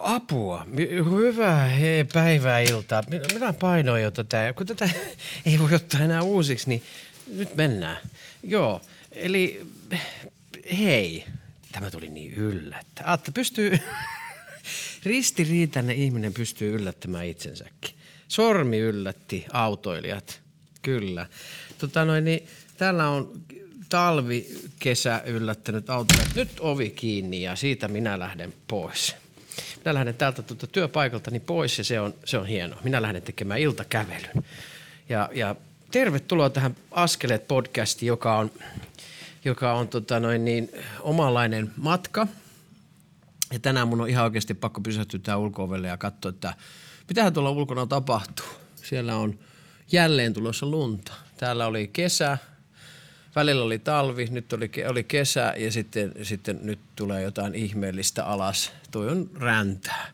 Apua. Hyvää hei, päivää, iltaa. Minä painoin jo tätä. Kun tätä ei voi ottaa enää uusiksi, niin nyt mennään. Joo, eli hei. Tämä tuli niin yllättä. Aatta, pystyy... Ristiriitainen ihminen pystyy yllättämään itsensäkin. Sormi yllätti autoilijat. Kyllä. Tota noin, niin, täällä on talvi, kesä yllättänyt autoilijat. Nyt ovi kiinni ja siitä minä lähden pois. Minä lähden täältä tuota työpaikaltani pois ja se on, se on hienoa. Minä lähden tekemään iltakävelyn. Ja, ja tervetuloa tähän Askeleet podcastiin, joka on, joka on tota noin niin, omanlainen matka. Ja tänään mun on ihan oikeasti pakko pysähtyä tää ulko ja katsoa, että mitähän tuolla ulkona tapahtuu. Siellä on jälleen tulossa lunta. Täällä oli kesä, välillä oli talvi, nyt oli, oli kesä ja sitten, sitten nyt tulee jotain ihmeellistä alas. Toi on räntää.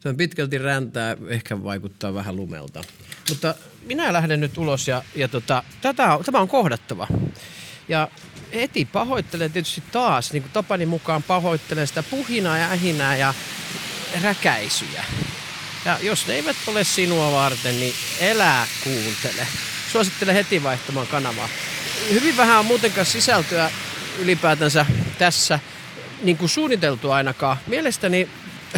Se on pitkälti räntää, ehkä vaikuttaa vähän lumelta. Mutta minä lähden nyt ulos ja, ja tota, tätä, tämä on kohdattava. Ja heti pahoittelen tietysti taas, niin kuin tapani mukaan pahoittelen sitä puhinaa ja ähinää ja räkäisyjä. Ja jos ne eivät ole sinua varten, niin elää kuuntele. Suosittelen heti vaihtamaan kanavaa hyvin vähän on muutenkaan sisältöä ylipäätänsä tässä niin kuin suunniteltu ainakaan. Mielestäni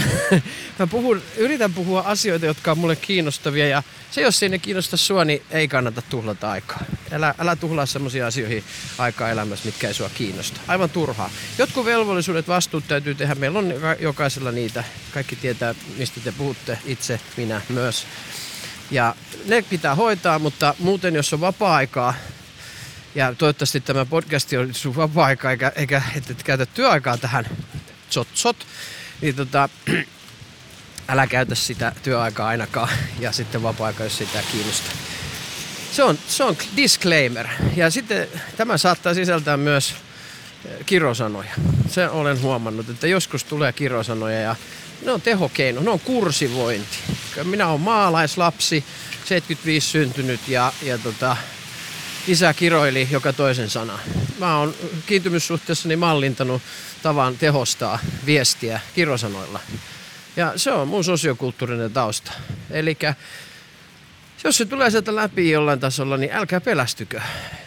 mä puhun, yritän puhua asioita, jotka on mulle kiinnostavia ja se, jos ei ne kiinnosta sua, niin ei kannata tuhlata aikaa. Älä, älä tuhlaa semmoisia asioihin aikaa elämässä, mitkä ei sua kiinnosta. Aivan turhaa. Jotkut velvollisuudet, vastuut täytyy tehdä. Meillä on jokaisella niitä. Kaikki tietää, mistä te puhutte. Itse, minä myös. Ja ne pitää hoitaa, mutta muuten jos on vapaa-aikaa, ja toivottavasti tämä podcast on sun vapaa-aika, eikä, eikä et, et käytä työaikaa tähän sot, sot. Niin tota, älä käytä sitä työaikaa ainakaan ja sitten vapaa-aika, jos sitä kiinnostaa. Se on, se on disclaimer. Ja sitten tämä saattaa sisältää myös eh, kirosanoja. Se olen huomannut, että joskus tulee kirosanoja ja ne on tehokeino, ne on kursivointi. Minä olen maalaislapsi, 75 syntynyt ja, ja tota, isä kiroili joka toisen sana. Mä oon kiintymyssuhteessani mallintanut tavan tehostaa viestiä kirosanoilla. Ja se on mun sosiokulttuurinen tausta. Eli jos se tulee sieltä läpi jollain tasolla, niin älkää pelästykö.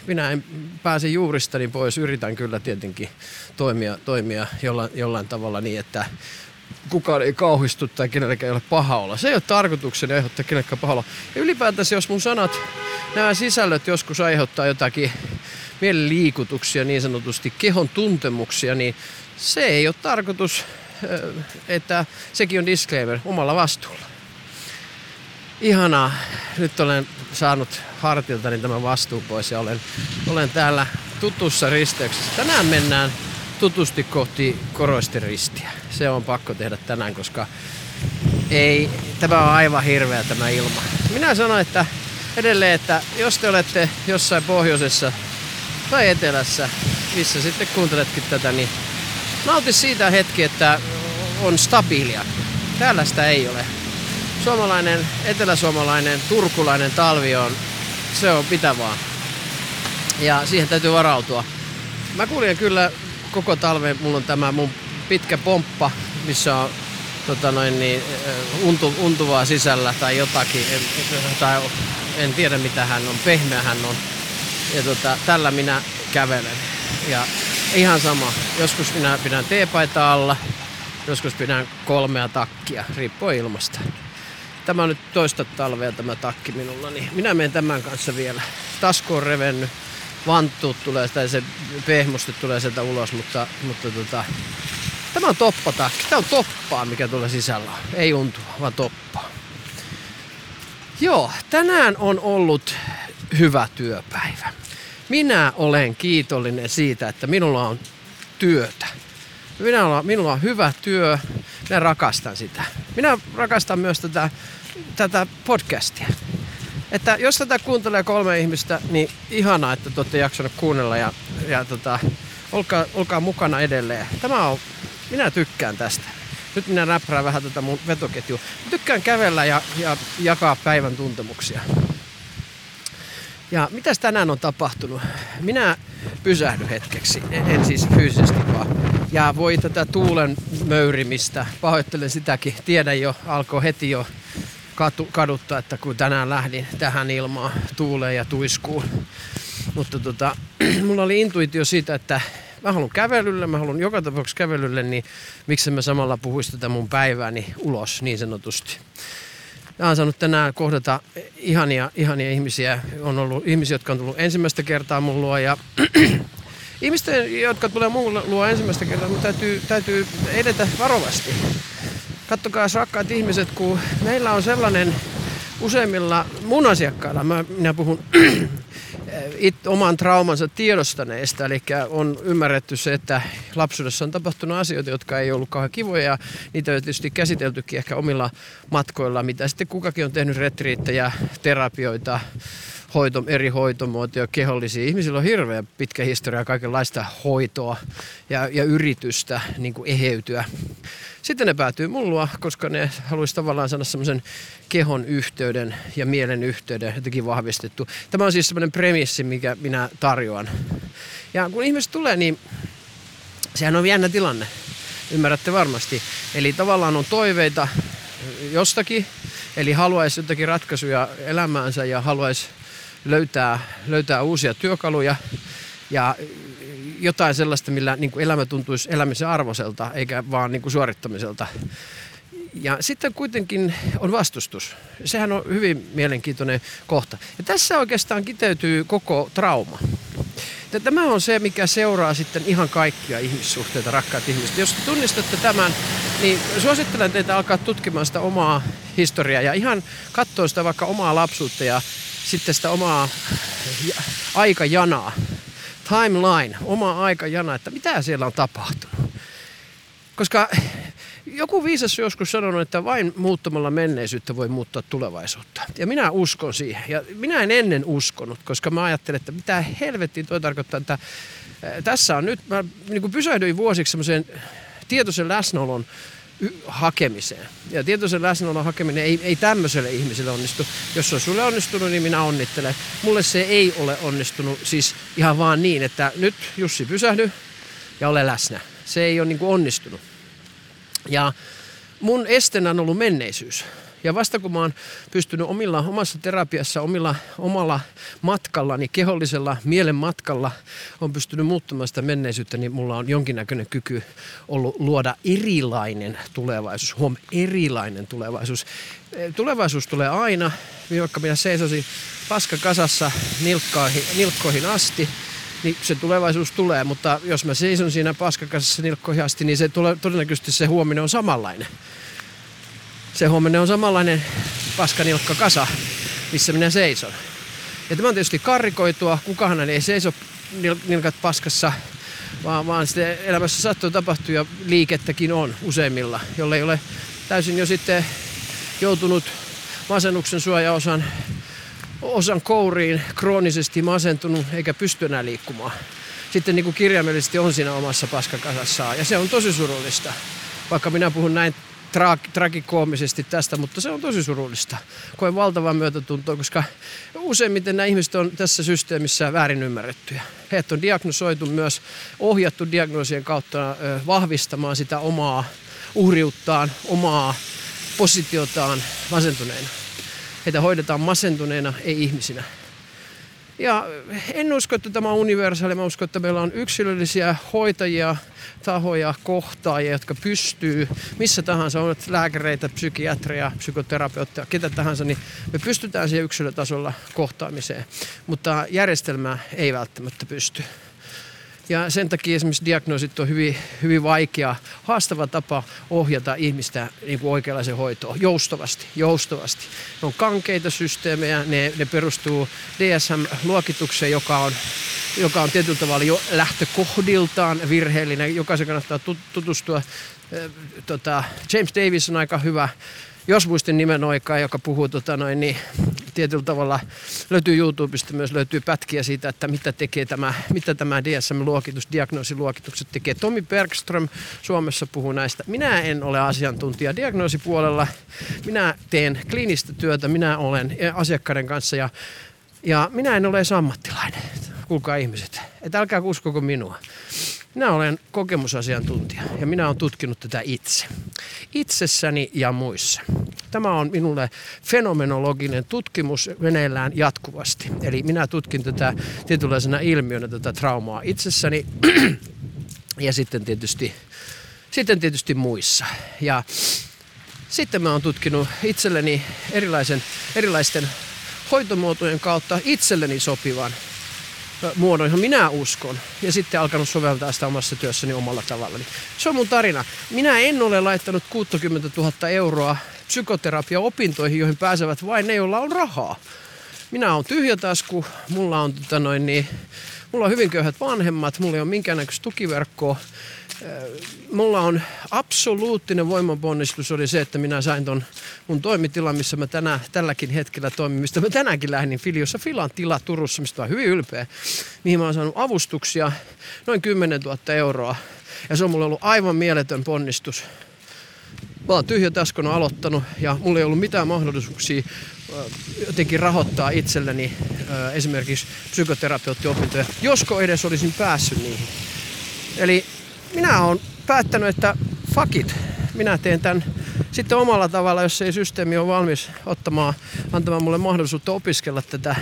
Minä en pääse juuristani pois. Yritän kyllä tietenkin toimia, toimia jollain, jollain tavalla niin, että kukaan ei kauhistu tai kenellekään ei ole paha olla. Se ei ole tarkoitukseni aiheuttaa kenellekään paha olla. Ja ylipäätänsä, jos mun sanat, nämä sisällöt joskus aiheuttaa jotakin mielenliikutuksia, niin sanotusti kehon tuntemuksia, niin se ei ole tarkoitus, että sekin on disclaimer omalla vastuulla. Ihanaa. Nyt olen saanut hartiltani tämän vastuun pois ja olen, olen täällä tutussa risteyksessä. Tänään mennään tutusti kohti koroisten ristiä. Se on pakko tehdä tänään, koska ei, tämä on aivan hirveä tämä ilma. Minä sanon, että edelleen, että jos te olette jossain pohjoisessa tai etelässä, missä sitten kuunteletkin tätä, niin nauti siitä hetki, että on stabiilia. Täällä sitä ei ole. Suomalainen, eteläsuomalainen, turkulainen talvi on, se on pitävää. Ja siihen täytyy varautua. Mä kuljen kyllä koko talven mulla on tämä mun pitkä pomppa, missä on tota noin, niin, untu, untuvaa sisällä tai jotakin. En, tai en tiedä mitä hän on, pehmeä hän on. Ja tota, tällä minä kävelen. Ja ihan sama. Joskus minä pidän teepaita alla, joskus pidän kolmea takkia, riippuen ilmasta. Tämä on nyt toista talvea tämä takki minulla, niin minä menen tämän kanssa vielä. Tasku on revennyt vanttuut tulee, tai se pehmuste tulee sieltä ulos, mutta, mutta tota, tämä on toppatakki. Tämä on toppaa, mikä tulee sisällä. Ei untua, vaan toppaa. Joo, tänään on ollut hyvä työpäivä. Minä olen kiitollinen siitä, että minulla on työtä. Minä minulla on hyvä työ, minä rakastan sitä. Minä rakastan myös tätä, tätä podcastia että jos tätä kuuntelee kolme ihmistä, niin ihanaa, että te olette jaksanut kuunnella ja, ja tota, olkaa, olkaa mukana edelleen. Tämä on, minä tykkään tästä. Nyt minä räprään vähän tätä mun vetoketjua. Tykkään kävellä ja, ja jakaa päivän tuntemuksia. Ja mitäs tänään on tapahtunut? Minä pysähdyn hetkeksi, en siis fyysisesti vaan. Ja voi tätä tuulen möyrimistä. Pahoittelen sitäkin. Tiedän jo, alkoi heti jo katu, kaduttaa, että kun tänään lähdin tähän ilmaan tuuleen ja tuiskuun. Mutta tota, mulla oli intuitio siitä, että mä haluan kävelylle, mä haluan joka tapauksessa kävelylle, niin miksi mä samalla puhuisi tätä mun päivääni ulos niin sanotusti. Mä oon saanut tänään kohdata ihania, ihania ihmisiä. On ollut ihmisiä, jotka on tullut ensimmäistä kertaa mun luo ja ihmisten, jotka tulee mun luo ensimmäistä kertaa, mun täytyy, täytyy edetä varovasti. Kattokaa rakkaat ihmiset, kun meillä on sellainen useimmilla mun asiakkailla, mä, minä puhun it, oman traumansa tiedostaneista, eli on ymmärretty se, että lapsuudessa on tapahtunut asioita, jotka ei ollut kauhean kivoja, ja niitä on tietysti käsiteltykin ehkä omilla matkoilla, mitä sitten kukakin on tehnyt retriittejä, terapioita, hoito, eri hoitomuotoja, kehollisia. Ihmisillä on hirveä pitkä historia kaikenlaista hoitoa ja, ja yritystä niin kuin eheytyä. Sitten ne päätyy mulla, koska ne haluaisi tavallaan saada semmoisen kehon yhteyden ja mielen yhteyden jotenkin vahvistettu. Tämä on siis semmoinen premissi, mikä minä tarjoan. Ja kun ihmiset tulee, niin sehän on jännä tilanne. Ymmärrätte varmasti. Eli tavallaan on toiveita jostakin, eli haluaisi jotakin ratkaisuja elämäänsä ja haluaisi löytää, löytää uusia työkaluja ja jotain sellaista, millä niin kuin elämä tuntuisi elämisen arvoiselta eikä vaan niin kuin suorittamiselta. Ja sitten kuitenkin on vastustus. Sehän on hyvin mielenkiintoinen kohta. Ja tässä oikeastaan kiteytyy koko trauma. Tämä on se, mikä seuraa sitten ihan kaikkia ihmissuhteita, rakkaat ihmiset. Jos tunnistatte tämän, niin suosittelen teitä alkaa tutkimaan sitä omaa historiaa ja ihan katsoa sitä vaikka omaa lapsuutta ja sitten sitä omaa aikajanaa, timeline, oma aikajana, että mitä siellä on tapahtunut. Koska joku viisas joskus sanonut, että vain muuttamalla menneisyyttä voi muuttaa tulevaisuutta. Ja minä uskon siihen. Ja minä en ennen uskonut, koska mä ajattelin, että mitä helvettiä toi tarkoittaa, että tässä on nyt, mä niin pysähdyin vuosiksi semmoiseen tietoisen läsnäolon hakemiseen. Ja tietoisen läsnäolon hakeminen ei, ei tämmöiselle ihmiselle onnistu. Jos se on sulle onnistunut, niin minä onnittelen. Mulle se ei ole onnistunut siis ihan vaan niin, että nyt Jussi pysähdy ja ole läsnä. Se ei ole niin kuin onnistunut. Ja mun estenä on ollut menneisyys. Ja vasta kun mä oon pystynyt omilla, omassa terapiassa, omilla, omalla matkallani, kehollisella mielen matkalla, on pystynyt muuttamaan sitä menneisyyttä, niin mulla on jonkinnäköinen kyky ollut luoda erilainen tulevaisuus. Huom, erilainen tulevaisuus. E, tulevaisuus tulee aina, vaikka minä seisosin paskakasassa nilkkoihin, nilkkoihin asti, niin se tulevaisuus tulee, mutta jos mä seison siinä paskakasassa nilkkoihin asti, niin se tulee, todennäköisesti se huominen on samanlainen se huomenna on samanlainen paskanilkka kasa, missä minä seison. Ja tämä on tietysti karrikoitua, kukahan ei seiso nilkat paskassa, vaan, vaan sitten elämässä sattuu tapahtua ja liikettäkin on useimmilla, jolle ei ole täysin jo sitten joutunut masennuksen suojaosan osan kouriin kroonisesti masentunut eikä pysty enää liikkumaan. Sitten niin kuin kirjaimellisesti on siinä omassa paskakasassaan ja se on tosi surullista. Vaikka minä puhun näin tra- tragikoomisesti tästä, mutta se on tosi surullista. Koen valtavan myötätuntoa, koska useimmiten nämä ihmiset on tässä systeemissä väärin ymmärrettyjä. Heidät on diagnosoitu myös, ohjattu diagnoosien kautta vahvistamaan sitä omaa uhriuttaan, omaa positiotaan masentuneena. Heitä hoidetaan masentuneena, ei ihmisinä. Ja en usko, että tämä on universaali. Mä uskon, että meillä on yksilöllisiä hoitajia, tahoja, kohtaajia, jotka pystyy, missä tahansa, on lääkäreitä, psykiatria, psykoterapeutteja, ketä tahansa, niin me pystytään siihen yksilötasolla kohtaamiseen. Mutta järjestelmä ei välttämättä pysty. Ja sen takia esimerkiksi diagnoosit on hyvin, hyvin vaikea, haastava tapa ohjata ihmistä niin kuin oikeanlaiseen hoitoon joustavasti, joustavasti. Ne on kankeita systeemejä, ne, ne perustuu DSM-luokitukseen, joka on, joka on tietyllä tavalla jo lähtökohdiltaan virheellinen. Jokaisen kannattaa tutustua. Tota, James Davis on aika hyvä jos muistin nimen oikein, joka puhuu tota noin, niin tietyllä tavalla löytyy YouTubesta myös löytyy pätkiä siitä, että mitä tekee tämä, mitä tämä DSM-luokitus, diagnoosiluokitukset tekee. Tomi Bergström Suomessa puhuu näistä. Minä en ole asiantuntija diagnoosipuolella. Minä teen kliinistä työtä, minä olen asiakkaiden kanssa ja, ja minä en ole ammattilainen. Kuulkaa ihmiset, että älkää uskoko minua. Minä olen kokemusasiantuntija ja minä olen tutkinut tätä itse. Itsessäni ja muissa. Tämä on minulle fenomenologinen tutkimus meneillään jatkuvasti. Eli minä tutkin tätä tietynlaisena ilmiönä tätä traumaa itsessäni ja sitten tietysti, sitten tietysti muissa. Ja sitten mä oon tutkinut itselleni erilaisen, erilaisten hoitomuotojen kautta itselleni sopivan muodon, johon minä uskon, ja sitten alkanut soveltaa sitä omassa työssäni omalla tavalla. Se on mun tarina. Minä en ole laittanut 60 000 euroa psykoterapia-opintoihin, joihin pääsevät vain ne, joilla on rahaa. Minä olen tyhjä tasku, mulla on, tota noin, niin, mulla on hyvin köyhät vanhemmat, mulla ei ole minkäännäköistä tukiverkkoa, mulla on absoluuttinen voimaponnistus oli se, että minä sain ton mun toimitilan, missä mä tänä, tälläkin hetkellä toimin, mistä mä tänäänkin lähdin Filiossa Filan tila Turussa, mistä mä hyvin ylpeä, mihin mä oon saanut avustuksia noin 10 000 euroa. Ja se on mulle ollut aivan mieletön ponnistus. Mä oon tyhjä taskona aloittanut ja mulla ei ollut mitään mahdollisuuksia jotenkin rahoittaa itselleni esimerkiksi psykoterapeutti-opintoja, josko edes olisin päässyt niihin. Eli minä olen päättänyt, että fakit, minä teen tämän sitten omalla tavalla, jos ei systeemi ole valmis ottamaan, antamaan mulle mahdollisuutta opiskella tätä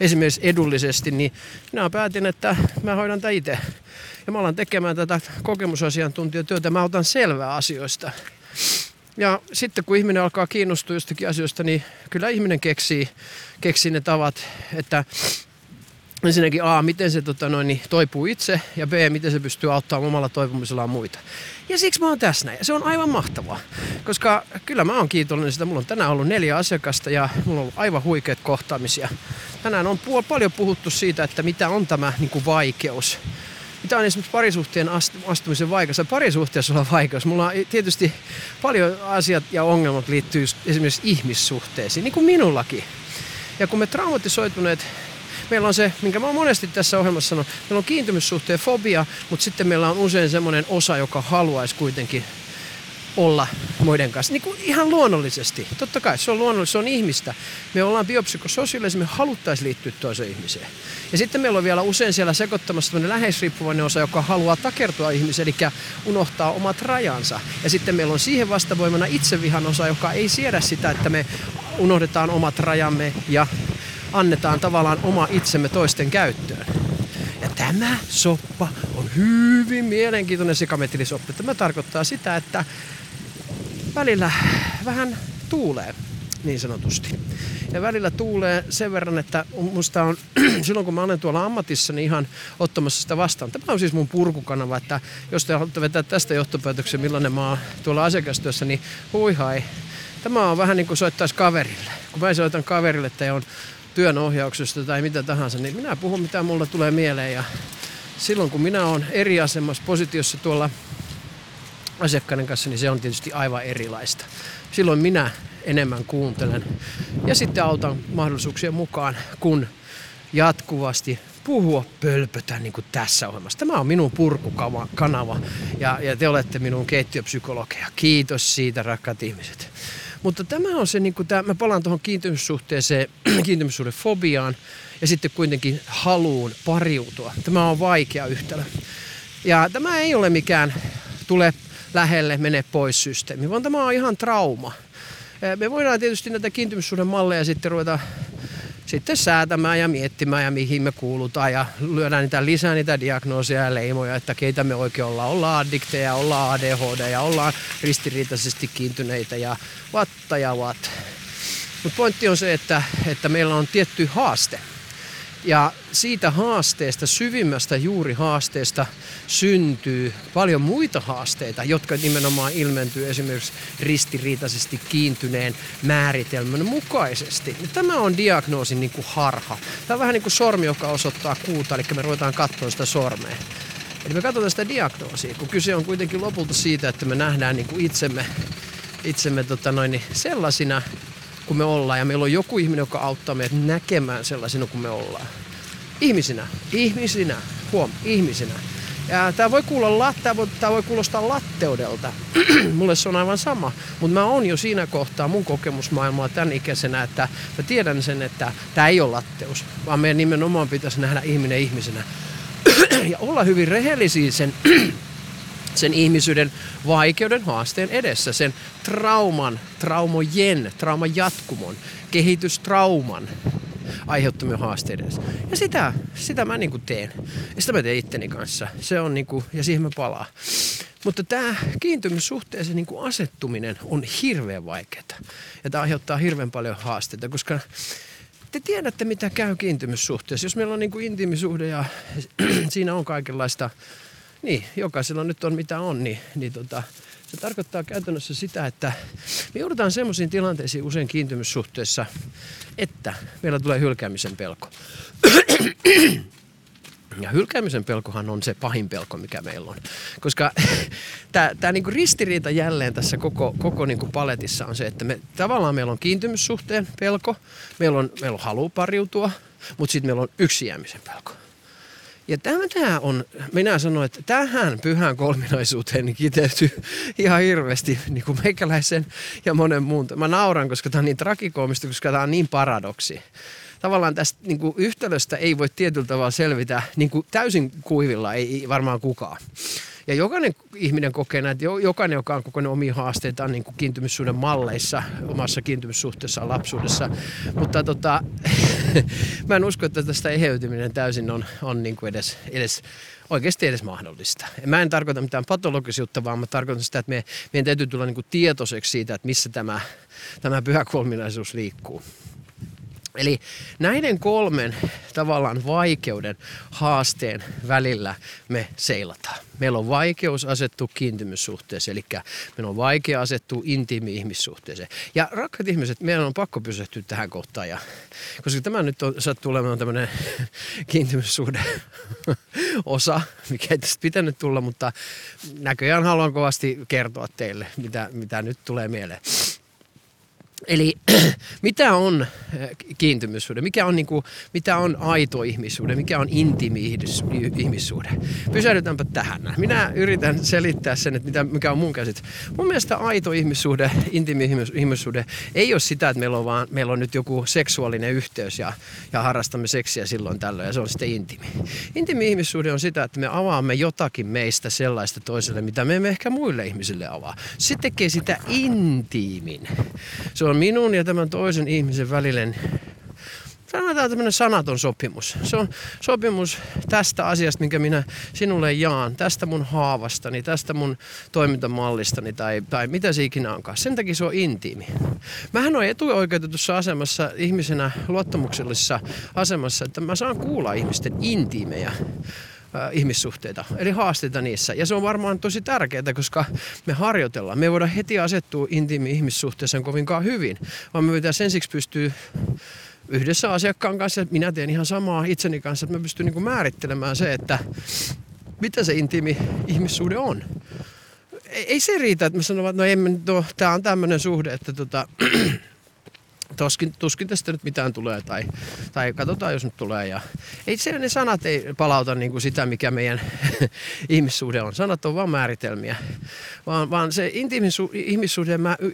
esimerkiksi edullisesti, niin minä päätin, että mä hoidan tätä itse. Ja mä alan tekemään tätä kokemusasiantuntijatyötä, mä otan selvää asioista. Ja sitten kun ihminen alkaa kiinnostua jostakin asioista, niin kyllä ihminen keksii, keksii ne tavat, että ensinnäkin A, miten se tota noin, niin toipuu itse ja B, miten se pystyy auttamaan omalla toipumisellaan muita. Ja siksi mä oon tässä näin. Se on aivan mahtavaa. Koska kyllä mä oon kiitollinen sitä. Mulla on tänään ollut neljä asiakasta ja mulla on ollut aivan huikeat kohtaamisia. Tänään on puol- paljon puhuttu siitä, että mitä on tämä niin kuin vaikeus. Mitä on esimerkiksi parisuhteen astumisen vaikeus. Parisuhteessa olla vaikeus. Mulla on tietysti paljon asiat ja ongelmat liittyy esimerkiksi ihmissuhteisiin, niin kuin minullakin. Ja kun me traumatisoituneet meillä on se, minkä mä oon monesti tässä ohjelmassa sanonut, meillä on kiintymyssuhteen fobia, mutta sitten meillä on usein semmoinen osa, joka haluaisi kuitenkin olla muiden kanssa. Niin kuin ihan luonnollisesti. Totta kai se on luonnollista, se on ihmistä. Me ollaan biopsykososiaalisia, me haluttaisiin liittyä toiseen ihmiseen. Ja sitten meillä on vielä usein siellä sekoittamassa tämmöinen läheisriippuvainen osa, joka haluaa takertua ihmiseen, eli unohtaa omat rajansa. Ja sitten meillä on siihen vastavoimana itsevihan osa, joka ei siedä sitä, että me unohdetaan omat rajamme ja annetaan tavallaan oma itsemme toisten käyttöön. Ja tämä soppa on hyvin mielenkiintoinen sikametrisoppa. Tämä tarkoittaa sitä, että välillä vähän tuulee niin sanotusti. Ja välillä tuulee sen verran, että musta on, silloin kun mä olen tuolla ammatissa, niin ihan ottamassa sitä vastaan. Tämä on siis mun purkukanava, että jos te haluatte vetää tästä johtopäätöksen, millainen mä oon tuolla asiakastyössä, niin hui hai. Tämä on vähän niin kuin soittaisi kaverille. Kun mä soitan kaverille, että on työnohjauksesta tai mitä tahansa, niin minä puhun mitä mulle tulee mieleen ja silloin kun minä olen eri asemassa positiossa tuolla asiakkaiden kanssa, niin se on tietysti aivan erilaista. Silloin minä enemmän kuuntelen ja sitten autan mahdollisuuksien mukaan, kun jatkuvasti puhua pölpötä niin kuin tässä ohjelmassa. Tämä on minun purkukanava ja, ja te olette minun keittiöpsykologeja. Kiitos siitä, rakkaat ihmiset. Mutta tämä on se, niin kuin tämä, mä palaan tuohon kiintymyssuhteeseen, kiintymyssuhde fobiaan ja sitten kuitenkin haluun pariutua. Tämä on vaikea yhtälö. Ja tämä ei ole mikään tule lähelle, mene pois systeemi, vaan tämä on ihan trauma. Me voidaan tietysti näitä kiintymyssuhden malleja sitten ruveta sitten säätämään ja miettimään ja mihin me kuulutaan ja lyödään niitä lisää niitä diagnoosia ja leimoja, että keitä me oikein ollaan. Ollaan addikteja, ollaan ADHD ja ollaan ristiriitaisesti kiintyneitä ja vatta ja vat. Mutta pointti on se, että, että meillä on tietty haaste. Ja siitä haasteesta, syvimmästä juuri haasteesta, syntyy paljon muita haasteita, jotka nimenomaan ilmentyy esimerkiksi ristiriitaisesti kiintyneen määritelmän mukaisesti. Ja tämä on diagnoosin niin kuin harha. Tämä on vähän niin kuin sormi, joka osoittaa kuuta, eli me ruvetaan katsoa sitä sormea. Eli me katsotaan sitä diagnoosia, kun kyse on kuitenkin lopulta siitä, että me nähdään niin kuin itsemme, itsemme tota noin, sellaisina, kuin me ollaan. Ja meillä on joku ihminen, joka auttaa meidät näkemään sellaisina kuin me ollaan. Ihmisinä, ihmisinä, huom, ihmisinä. Ja tämä voi, kuulla, tämä voi, tämä voi kuulostaa latteudelta. Mulle se on aivan sama. Mutta mä oon jo siinä kohtaa mun kokemusmaailmaa tämän ikäisenä, että mä tiedän sen, että tämä ei ole latteus. Vaan meidän nimenomaan pitäisi nähdä ihminen ihmisenä. ja olla hyvin rehellisiä sen, sen ihmisyyden vaikeuden haasteen edessä, sen trauman, traumojen, trauman jatkumon, kehitystrauman aiheuttamia haasteiden edessä. Ja sitä, sitä mä niin teen. Ja sitä mä teen itteni kanssa. Se on niin kuin, ja siihen mä palaan. Mutta tämä kiintymyssuhteeseen niin kuin asettuminen on hirveän vaikeaa. Ja tämä aiheuttaa hirveän paljon haasteita, koska te tiedätte, mitä käy kiintymyssuhteessa. Jos meillä on niin kuin intiimisuhde ja siinä on kaikenlaista, niin jokaisella nyt on mitä on, niin, niin tota, se tarkoittaa käytännössä sitä, että me joudutaan semmoisiin tilanteisiin usein kiintymyssuhteessa, että meillä tulee hylkäämisen pelko. Ja hylkäämisen pelkohan on se pahin pelko, mikä meillä on. Koska tämä niinku ristiriita jälleen tässä koko, koko niinku paletissa on se, että me, tavallaan meillä on kiintymyssuhteen pelko, meillä on, meillä on halu pariutua, mutta sitten meillä on yksi jäämisen pelko. Ja tämä on, minä sanoin, että tähän pyhään kolminaisuuteen niin kiteytyy ihan hirveästi niin kuin meikäläisen ja monen muun. Mä nauran, koska tämä on niin trakikoomista, koska tämä on niin paradoksi tavallaan tästä niin kuin yhtälöstä ei voi tietyllä tavalla selvitä niin kuin täysin kuivilla, ei varmaan kukaan. Ja jokainen ihminen kokee näitä, jokainen, joka on kokenut omia haasteitaan niin kuin kiintymyssuuden malleissa, omassa kiintymyssuhteessaan lapsuudessa. Mutta tota, mä en usko, että tästä eheytyminen täysin on, on niin kuin edes, edes oikeasti edes mahdollista. Mä en tarkoita mitään patologisuutta, vaan mä tarkoitan sitä, että me, meidän täytyy tulla niin kuin tietoiseksi siitä, että missä tämä, tämä pyhä kolminaisuus liikkuu. Eli näiden kolmen tavallaan vaikeuden haasteen välillä me seilataan. Meillä on vaikeus asettua kiintymyssuhteeseen, eli meillä on vaikea asettua intiimi ihmissuhteeseen. Ja rakkaat ihmiset, meidän on pakko pysähtyä tähän kohtaan, ja, koska tämä nyt on sattuu olemaan tämmöinen kiintymyssuhde osa, mikä ei tästä pitänyt tulla, mutta näköjään haluan kovasti kertoa teille, mitä, mitä nyt tulee mieleen. Eli mitä on eh, kiintymyssuhde, mikä on, niin kuin, mitä on aito ihmissuhde, mikä on intiimi ihmissuhde. Pysähdytäänpä tähän. Minä yritän selittää sen, että mitä, mikä on mun käsit. Mun mielestä aito ihmissuhde, intiimi ihmissuhde ei ole sitä, että meillä on, vaan, meillä on nyt joku seksuaalinen yhteys ja, ja harrastamme seksiä silloin tällöin ja se on sitten intiimi. Intiimi ihmissuhde on sitä, että me avaamme jotakin meistä sellaista toiselle, mitä me emme ehkä muille ihmisille avaa. Se tekee sitä intiimin. Se on minun ja tämän toisen ihmisen välinen sanotaan tämmöinen sanaton sopimus. Se on sopimus tästä asiasta, minkä minä sinulle jaan, tästä mun haavastani, tästä mun toimintamallistani tai, tai mitä se ikinä onkaan. Sen takia se on intiimi. Mähän olen etuoikeutetussa asemassa ihmisenä luottamuksellisessa asemassa, että mä saan kuulla ihmisten intiimejä ihmissuhteita, eli haasteita niissä. Ja se on varmaan tosi tärkeää, koska me harjoitellaan. Me ei voida heti asettua intiimi ihmissuhteeseen kovinkaan hyvin, vaan me pitäisi ensiksi pystyä yhdessä asiakkaan kanssa, minä teen ihan samaa itseni kanssa, että mä pystyn niin määrittelemään se, että mitä se intiimi ihmissuhde on. Ei, se riitä, että mä sanon, että no, ei, no tämä on tämmöinen suhde, että tota, tuskin, tuskin tästä nyt mitään tulee tai, tai katsotaan jos nyt tulee. Ja ei se, ne sanat ei palauta niin kuin sitä, mikä meidän ihmissuhde on. Sanat on vain määritelmiä, vaan, vaan se intiimisu,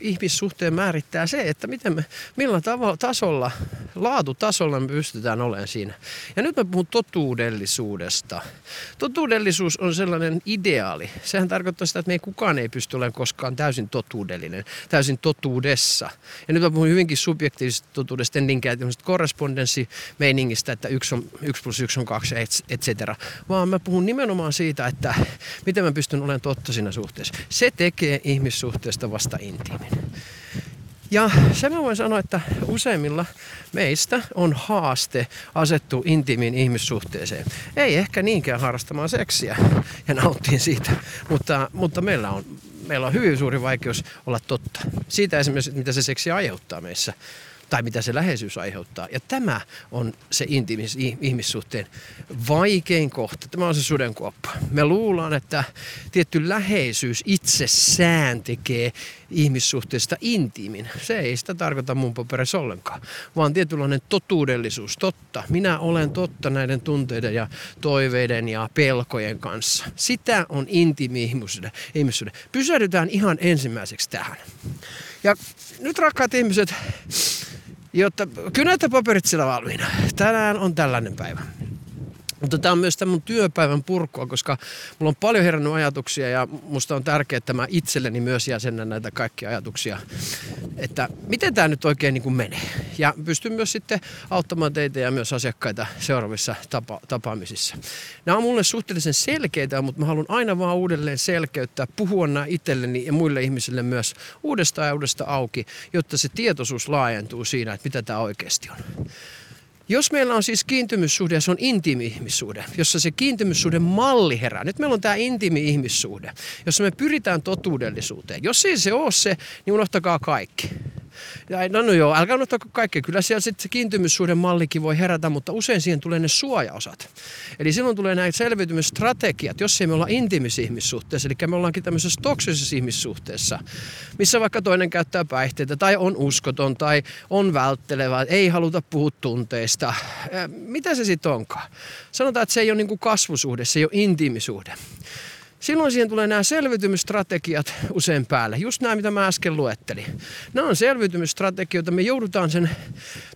ihmissuhteen määrittää se, että miten me, millä tavalla, tasolla, laatutasolla me pystytään olemaan siinä. Ja nyt mä puhun totuudellisuudesta. Totuudellisuus on sellainen ideaali. Sehän tarkoittaa sitä, että me ei kukaan ei pysty olemaan koskaan täysin totuudellinen, täysin totuudessa. Ja nyt mä puhun hyvinkin subjektiivisesti objektiivisesta totuudesta, niinkään korrespondenssimeiningistä, että yksi, on, yksi plus yksi on kaksi, et, et cetera. Vaan mä puhun nimenomaan siitä, että miten mä pystyn olemaan totta siinä suhteessa. Se tekee ihmissuhteesta vasta intiimin. Ja se mä voin sanoa, että useimmilla meistä on haaste asettua intiimiin ihmissuhteeseen. Ei ehkä niinkään harrastamaan seksiä ja nauttiin siitä, mutta, mutta meillä on meillä on hyvin suuri vaikeus olla totta. Siitä esimerkiksi, mitä se seksi aiheuttaa meissä tai mitä se läheisyys aiheuttaa. Ja tämä on se intiimis, ihmissuhteen vaikein kohta. Tämä on se sudenkuoppa. Me luullaan, että tietty läheisyys itsessään tekee ihmissuhteesta intiimin. Se ei sitä tarkoita mun paperissa ollenkaan, vaan tietynlainen totuudellisuus, totta. Minä olen totta näiden tunteiden ja toiveiden ja pelkojen kanssa. Sitä on intiimi ihmissuhde. Pysähdytään ihan ensimmäiseksi tähän. Ja nyt rakkaat ihmiset, jotta kynät ja paperit siellä valmiina. Tänään on tällainen päivä. Mutta tämä on myös tämän mun työpäivän purkua, koska mulla on paljon herännyt ajatuksia ja musta on tärkeää, että mä itselleni myös jäsennän näitä kaikkia ajatuksia, että miten tämä nyt oikein niin kuin menee. Ja pystyn myös sitten auttamaan teitä ja myös asiakkaita seuraavissa tapa- tapaamisissa. Nämä on mulle suhteellisen selkeitä, mutta mä haluan aina vaan uudelleen selkeyttää, puhua nämä itselleni ja muille ihmisille myös uudestaan ja uudestaan auki, jotta se tietoisuus laajentuu siinä, että mitä tämä oikeasti on. Jos meillä on siis kiintymyssuhde ja se on intiimi ihmissuhde, jossa se kiintymyssuhde malli herää. Nyt meillä on tämä intiimi ihmissuhde, jossa me pyritään totuudellisuuteen. Jos ei se ole se, niin unohtakaa kaikki. Ja, no, no joo, älkää unohtako kaikkea. Kyllä siellä sitten se kiintymyssuhden mallikin voi herätä, mutta usein siihen tulee ne suojaosat. Eli silloin tulee näitä selviytymisstrategiat, jos ei me olla intiimisissä ihmissuhteessa, eli me ollaankin tämmöisessä toksisessa ihmissuhteessa, missä vaikka toinen käyttää päihteitä tai on uskoton tai on välttelevä, ei haluta puhua tunteista. Mitä se sitten onkaan? Sanotaan, että se ei ole niin kasvusuhde, se ei ole intiimisuhde. Silloin siihen tulee nämä selviytymisstrategiat usein päälle. Just nämä, mitä mä äsken luettelin. Nämä on selviytymisstrategioita. Me joudutaan sen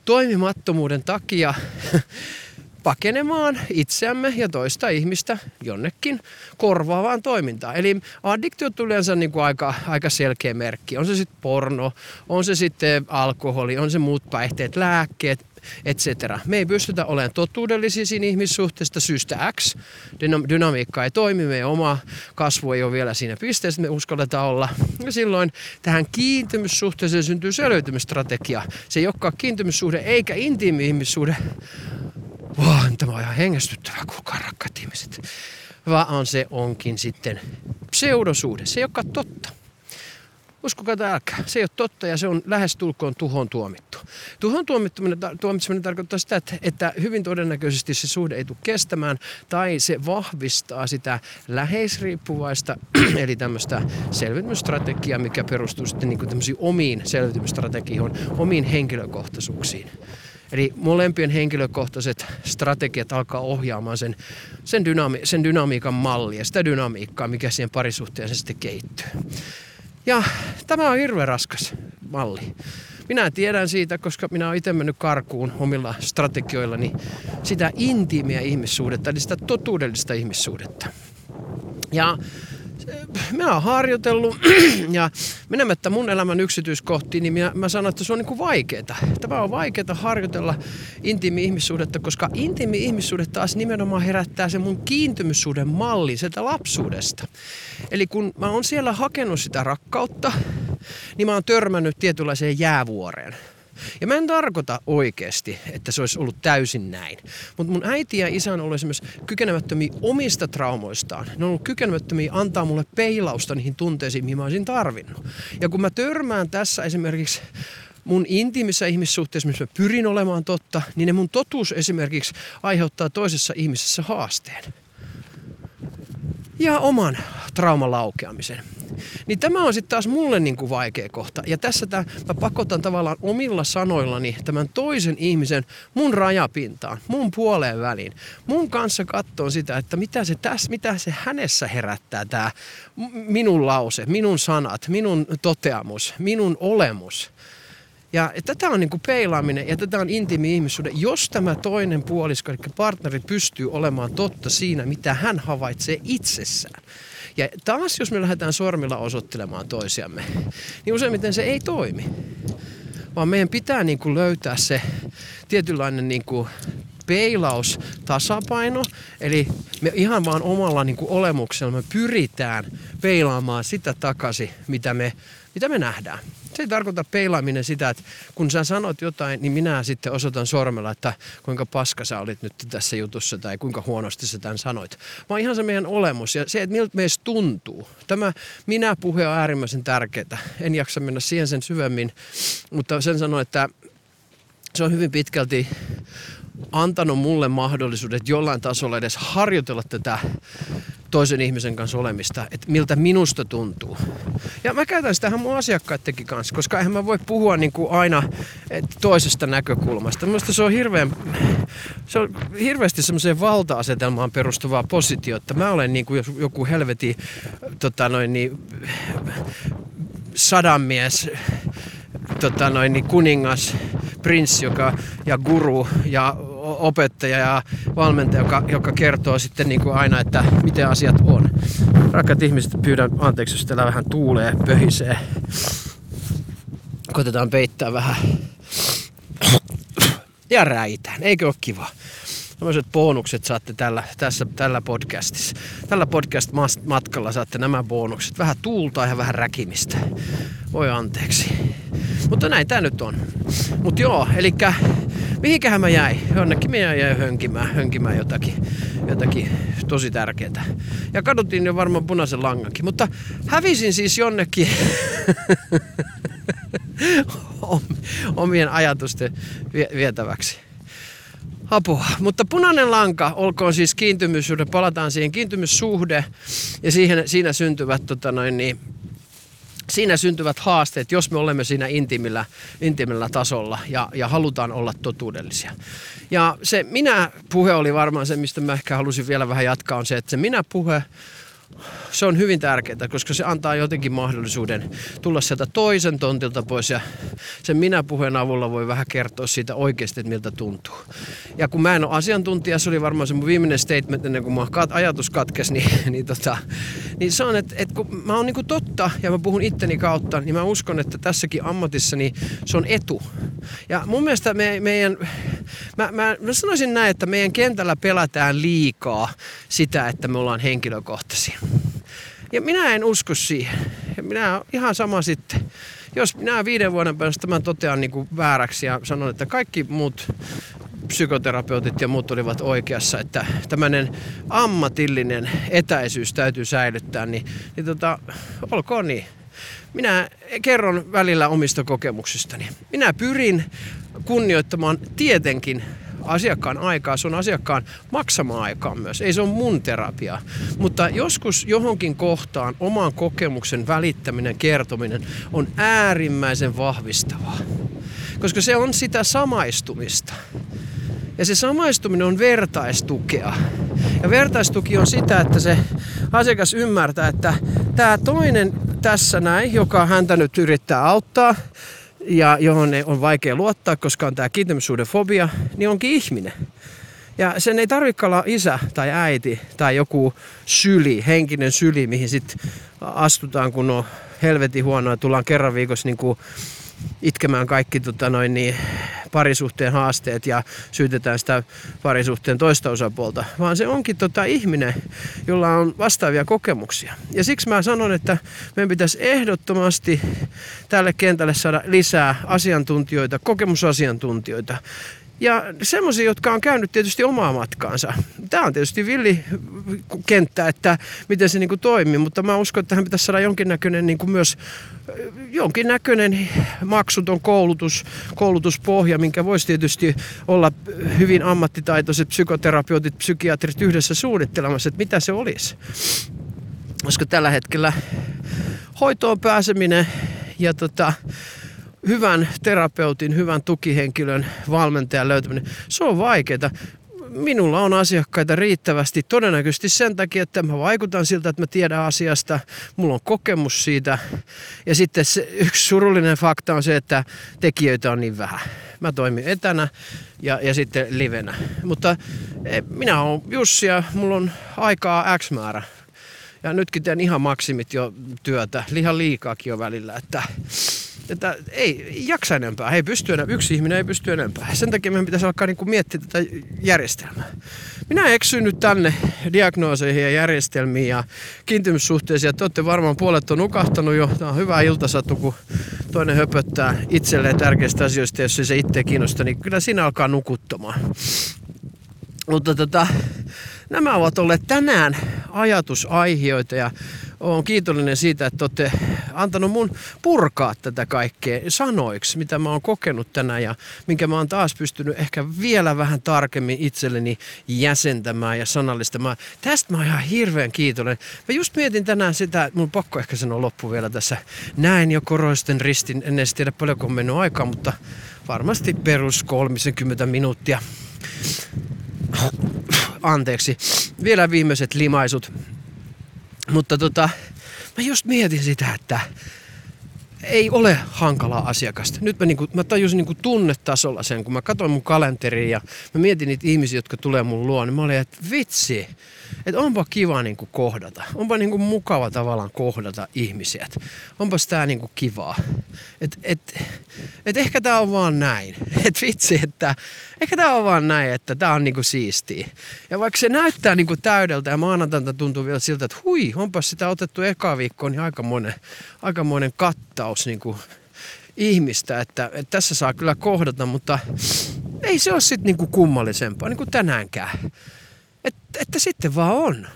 toimimattomuuden takia pakenemaan itseämme ja toista ihmistä jonnekin korvaavaan toimintaan. Eli addiktio tulee yleensä niin kuin aika, aika selkeä merkki. On se sitten porno, on se sitten alkoholi, on se muut päihteet, lääkkeet, etc. Me ei pystytä olemaan totuudellisia siinä ihmissuhteesta syystä X. Dynamiikka ei toimi, meidän oma kasvu ei ole vielä siinä pisteessä, me uskalletaan olla. Ja silloin tähän kiintymyssuhteeseen syntyy selviytymistrategia. Se ei olekaan kiintymyssuhde eikä intiimi ihmissuhde. Wow, tämä on ihan hengästyttävää, kuulkaa rakkaat ihmiset. Vaan se onkin sitten pseudosuhde. Se ei olekaan totta. Uskokaa tai älkää, se ei ole totta ja se on lähes tulkoon tuhon tuomittu. Tuhon tuomittuminen, tuomitseminen tarkoittaa sitä, että, että hyvin todennäköisesti se suhde ei tule kestämään tai se vahvistaa sitä läheisriippuvaista, eli tämmöistä selviytymisstrategiaa, mikä perustuu sitten niin tämmöisiin omiin selviytymisstrategioihin, omiin henkilökohtaisuuksiin. Eli molempien henkilökohtaiset strategiat alkaa ohjaamaan sen, sen, dynami, sen dynamiikan mallia, sitä dynamiikkaa, mikä siihen parisuhteeseen sitten kehittyy. Ja tämä on hirveän raskas malli. Minä tiedän siitä, koska minä olen itse mennyt karkuun omilla strategioillani sitä intiimiä ihmissuhdetta, eli sitä totuudellista ihmissuhdetta. Ja minä olen harjoitellut ja menemättä mun elämän yksityiskohtiin, niin minä, mä sanon, että se on niin vaikeaa. Tämä on vaikeaa harjoitella intiimi ihmissuhdetta, koska intiimi ihmissuhde taas nimenomaan herättää se mun kiintymyssuhden malli sieltä lapsuudesta. Eli kun mä oon siellä hakenut sitä rakkautta, niin mä oon törmännyt tietynlaiseen jäävuoreen. Ja mä en tarkoita oikeasti, että se olisi ollut täysin näin. Mutta mun äiti ja isä on ollut esimerkiksi kykenemättömiä omista traumoistaan. Ne on ollut kykenemättömiä antaa mulle peilausta niihin tunteisiin, mihin mä olisin tarvinnut. Ja kun mä törmään tässä esimerkiksi mun intiimissä ihmissuhteessa, missä mä pyrin olemaan totta, niin ne mun totuus esimerkiksi aiheuttaa toisessa ihmisessä haasteen. Ja oman trauman laukeamisen. Niin tämä on sitten taas mulle niin kuin vaikea kohta. Ja tässä tää, mä pakotan tavallaan omilla sanoillani tämän toisen ihmisen mun rajapintaan, mun puoleen väliin. Mun kanssa katsoa sitä, että mitä se, tässä, mitä se hänessä herättää tämä minun lause, minun sanat, minun toteamus, minun olemus. Ja tätä on niin kuin peilaaminen ja tätä on intiimi ihmissuhde. Jos tämä toinen puolisko, eli partneri pystyy olemaan totta siinä, mitä hän havaitsee itsessään, ja taas jos me lähdetään sormilla osoittelemaan toisiamme, niin useimmiten se ei toimi. Vaan meidän pitää niin kuin löytää se tietynlainen niin kuin peilaus, tasapaino. Eli me ihan vaan omalla niin kuin olemuksella me pyritään peilaamaan sitä takaisin, mitä me, mitä me nähdään. Se ei tarkoita peilaaminen sitä, että kun sä sanot jotain, niin minä sitten osoitan sormella, että kuinka paska sä olit nyt tässä jutussa tai kuinka huonosti sä tämän sanoit. Vaan ihan se meidän olemus ja se, että miltä meistä tuntuu. Tämä minä-puhe on äärimmäisen tärkeää. En jaksa mennä siihen sen syvemmin, mutta sen sanon, että se on hyvin pitkälti antanut mulle mahdollisuudet jollain tasolla edes harjoitella tätä toisen ihmisen kanssa olemista, että miltä minusta tuntuu. Ja mä käytän sitä mun asiakkaidenkin kanssa, koska eihän mä voi puhua niin kuin aina toisesta näkökulmasta. Mielestäni se on hirveän, se on hirveästi semmoiseen valta-asetelmaan perustuvaa positio, että mä olen niin kuin joku helveti tota noin niin, sadanmies, tota noin niin kuningas, prinssi joka, ja guru ja opettaja ja valmentaja, joka, joka kertoo sitten niin kuin aina, että miten asiat on. Rakkaat ihmiset, pyydän anteeksi, jos täällä vähän tuulee, pöhisee. Koitetaan peittää vähän. Ja räitään, eikö ole kiva? Tämmöiset bonukset saatte tällä, tässä, tällä podcastissa. Tällä podcast-matkalla saatte nämä bonukset. Vähän tuulta ja vähän räkimistä. Voi anteeksi. Mutta näin tää nyt on. Mutta joo, eli mihinkähän mä jäin? Jonnekin mä jäin hönkimään, hönkimään jotakin, jotakin tosi tärkeää. Ja kaduttiin jo varmaan punaisen langankin. Mutta hävisin siis jonnekin omien ajatusten vietäväksi apua. Mutta punainen lanka, olkoon siis kiintymyssuhde, palataan siihen kiintymyssuhde ja siihen, siinä syntyvät tota noin, niin, siinä syntyvät haasteet, jos me olemme siinä intimillä, intimillä tasolla ja, ja halutaan olla totuudellisia. Ja se minä-puhe oli varmaan se, mistä mä ehkä halusin vielä vähän jatkaa, on se, että se minä-puhe se on hyvin tärkeää, koska se antaa jotenkin mahdollisuuden tulla sieltä toisen tontilta pois ja sen minä-puheen avulla voi vähän kertoa siitä oikeasti, että miltä tuntuu. Ja kun mä en ole asiantuntija, se oli varmaan se mun viimeinen statement ennen kuin mun ajatus katkesi, niin, niin, tota, niin se on, että, että kun mä oon niin totta ja mä puhun itteni kautta, niin mä uskon, että tässäkin ammatissa niin se on etu. Ja mun mielestä me, meidän, mä, mä, mä sanoisin näin, että meidän kentällä pelätään liikaa sitä, että me ollaan henkilökohtaisia. Ja minä en usko siihen. Ja minä ihan sama sitten. Jos minä viiden vuoden päästä tämän totean niin kuin vääräksi ja sanon, että kaikki muut psykoterapeutit ja muut olivat oikeassa, että tämmöinen ammatillinen etäisyys täytyy säilyttää, niin, niin tota, olkoon niin. Minä kerron välillä omista kokemuksistani. Minä pyrin kunnioittamaan tietenkin asiakkaan aikaa, se on asiakkaan maksama aikaa myös. Ei se ole mun terapia. Mutta joskus johonkin kohtaan oman kokemuksen välittäminen, kertominen on äärimmäisen vahvistavaa. Koska se on sitä samaistumista. Ja se samaistuminen on vertaistukea. Ja vertaistuki on sitä, että se asiakas ymmärtää, että tämä toinen tässä näin, joka häntä nyt yrittää auttaa, ja johon on vaikea luottaa, koska on tämä kiintymyssuuden fobia, niin onkin ihminen. Ja sen ei tarvitse olla isä tai äiti tai joku syli, henkinen syli, mihin sitten astutaan, kun on helvetin huonoa. Tullaan kerran viikossa niin kuin itkemään kaikki tota noin, niin, parisuhteen haasteet ja syytetään sitä parisuhteen toista osapuolta, vaan se onkin tota ihminen, jolla on vastaavia kokemuksia. Ja siksi mä sanon, että meidän pitäisi ehdottomasti tälle kentälle saada lisää asiantuntijoita, kokemusasiantuntijoita, ja semmoisia, jotka on käynyt tietysti omaa matkaansa. Tämä on tietysti villi kenttä, että miten se niin kuin toimii, mutta mä uskon, että tähän pitäisi saada jonkinnäköinen niin kuin myös jonkinnäköinen maksuton koulutus, koulutuspohja, minkä voisi tietysti olla hyvin ammattitaitoiset psykoterapeutit, psykiatrit yhdessä suunnittelemassa, että mitä se olisi. Koska tällä hetkellä hoitoon pääseminen ja tota, hyvän terapeutin, hyvän tukihenkilön, valmentajan löytäminen, se on vaikeaa. Minulla on asiakkaita riittävästi, todennäköisesti sen takia, että mä vaikutan siltä, että mä tiedän asiasta, mulla on kokemus siitä. Ja sitten se, yksi surullinen fakta on se, että tekijöitä on niin vähän. Mä toimin etänä ja, ja sitten livenä. Mutta e, minä olen Jussi ja mulla on aikaa X määrä. Ja nytkin teen ihan maksimit jo työtä, lihan liikaakin jo välillä, että että ei jaksa enempää, ei pysty enempää, yksi ihminen ei pysty enempää. Sen takia meidän pitäisi alkaa niin miettiä tätä järjestelmää. Minä eksyin nyt tänne diagnooseihin ja järjestelmiin ja kiintymyssuhteisiin. Te olette varmaan puolet on nukahtanut jo. Tämä on hyvä iltasatu, kun toinen höpöttää itselleen tärkeistä asioista, jos se itse kiinnostaa, niin kyllä siinä alkaa nukuttamaan. Mutta tota, nämä ovat olleet tänään ajatusaihioita ja olen kiitollinen siitä, että olette antanut mun purkaa tätä kaikkea sanoiksi, mitä mä oon kokenut tänään ja minkä mä oon taas pystynyt ehkä vielä vähän tarkemmin itselleni jäsentämään ja sanallistamaan. Tästä mä oon ihan hirveän kiitollinen. Mä just mietin tänään sitä, että mun pakko ehkä sanoa loppu vielä tässä. Näin jo koroisten ristin, en edes tiedä paljonko on mennyt aikaa, mutta varmasti perus 30 minuuttia. Anteeksi. Vielä viimeiset limaisut. Mutta tota, mä just mietin sitä, että ei ole hankalaa asiakasta. Nyt mä, niinku, mä tajusin niinku tunnetasolla sen, kun mä katsoin mun kalenteria ja mä mietin niitä ihmisiä, jotka tulee mun luo, niin mä olin, että vitsi, että onpa kiva niinku kohdata. Onpa niinku mukava tavallaan kohdata ihmisiä. Et onpas tää niinku kivaa. Et, et, et ehkä tää on vaan näin. Et vitsi, että ehkä tää on vaan näin, että tää on niinku siistiä. Ja vaikka se näyttää niinku täydeltä ja maanantaina tuntuu vielä siltä, että hui, onpas sitä otettu eka viikkoon, niin aikamoinen, aikamoinen kattaus niinku ihmistä, että, että tässä saa kyllä kohdata, mutta ei se ole sitten niinku kummallisempaa, niin kuin tänäänkään. Et, että sitten vaan on.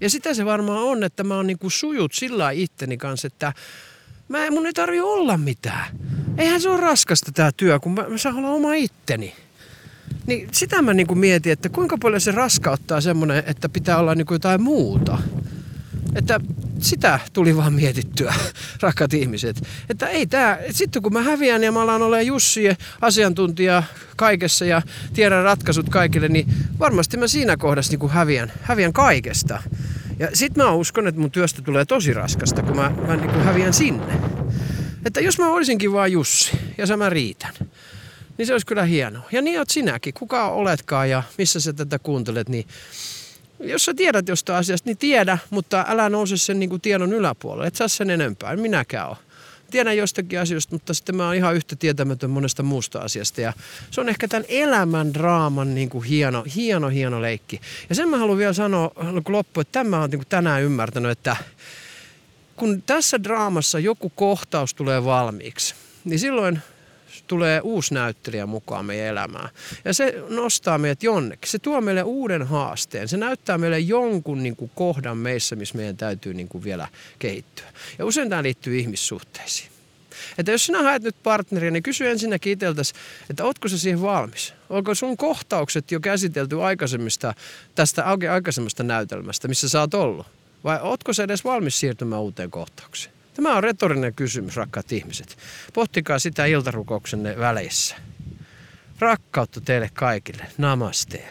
Ja sitä se varmaan on, että mä oon niinku sujut sillä itteni kanssa, että mä, mun ei tarvi olla mitään. Eihän se ole raskasta tämä työ, kun mä, mä saan olla oma itteni. Niin sitä mä niinku mietin, että kuinka paljon se raskauttaa semmonen, että pitää olla niinku jotain muuta. Että sitä tuli vaan mietittyä, rakkaat ihmiset. Että ei tää, sitten kun mä häviän ja mä alan olla Jussi asiantuntija kaikessa ja tiedän ratkaisut kaikille, niin varmasti mä siinä kohdassa niin häviän, häviän kaikesta. Ja sit mä uskon, että mun työstä tulee tosi raskasta, kun mä, mä niin häviän sinne. Että jos mä olisinkin vaan Jussi ja sä mä riitän, niin se olisi kyllä hienoa. Ja niin oot sinäkin, kuka oletkaan ja missä sä tätä kuuntelet, niin jos sä tiedät jostain asiasta, niin tiedä, mutta älä nouse sen niin kuin tiedon yläpuolelle. Et saa sen enempää, en minäkään ole. Tiedän jostakin asioista, mutta sitten mä oon ihan yhtä tietämätön monesta muusta asiasta. Ja se on ehkä tämän elämän draaman niin kuin hieno, hieno, hieno leikki. Ja sen mä haluan vielä sanoa loppu, että tämä on niin kuin tänään ymmärtänyt, että kun tässä draamassa joku kohtaus tulee valmiiksi, niin silloin tulee uusi näyttelijä mukaan meidän elämään. Ja se nostaa meidät jonnekin. Se tuo meille uuden haasteen. Se näyttää meille jonkun niin kuin, kohdan meissä, missä meidän täytyy niin kuin, vielä kehittyä. Ja usein tämä liittyy ihmissuhteisiin. Että jos sinä haet nyt partneria, niin kysy ensinnäkin itseltäsi, että ootko se siihen valmis? Onko sun kohtaukset jo käsitelty aikaisemmista, tästä aikaisemmasta näytelmästä, missä sä oot ollut? Vai ootko se edes valmis siirtymään uuteen kohtaukseen? Tämä on retorinen kysymys, rakkaat ihmiset. Pohtikaa sitä iltarukouksenne väleissä. Rakkautta teille kaikille. Namaste.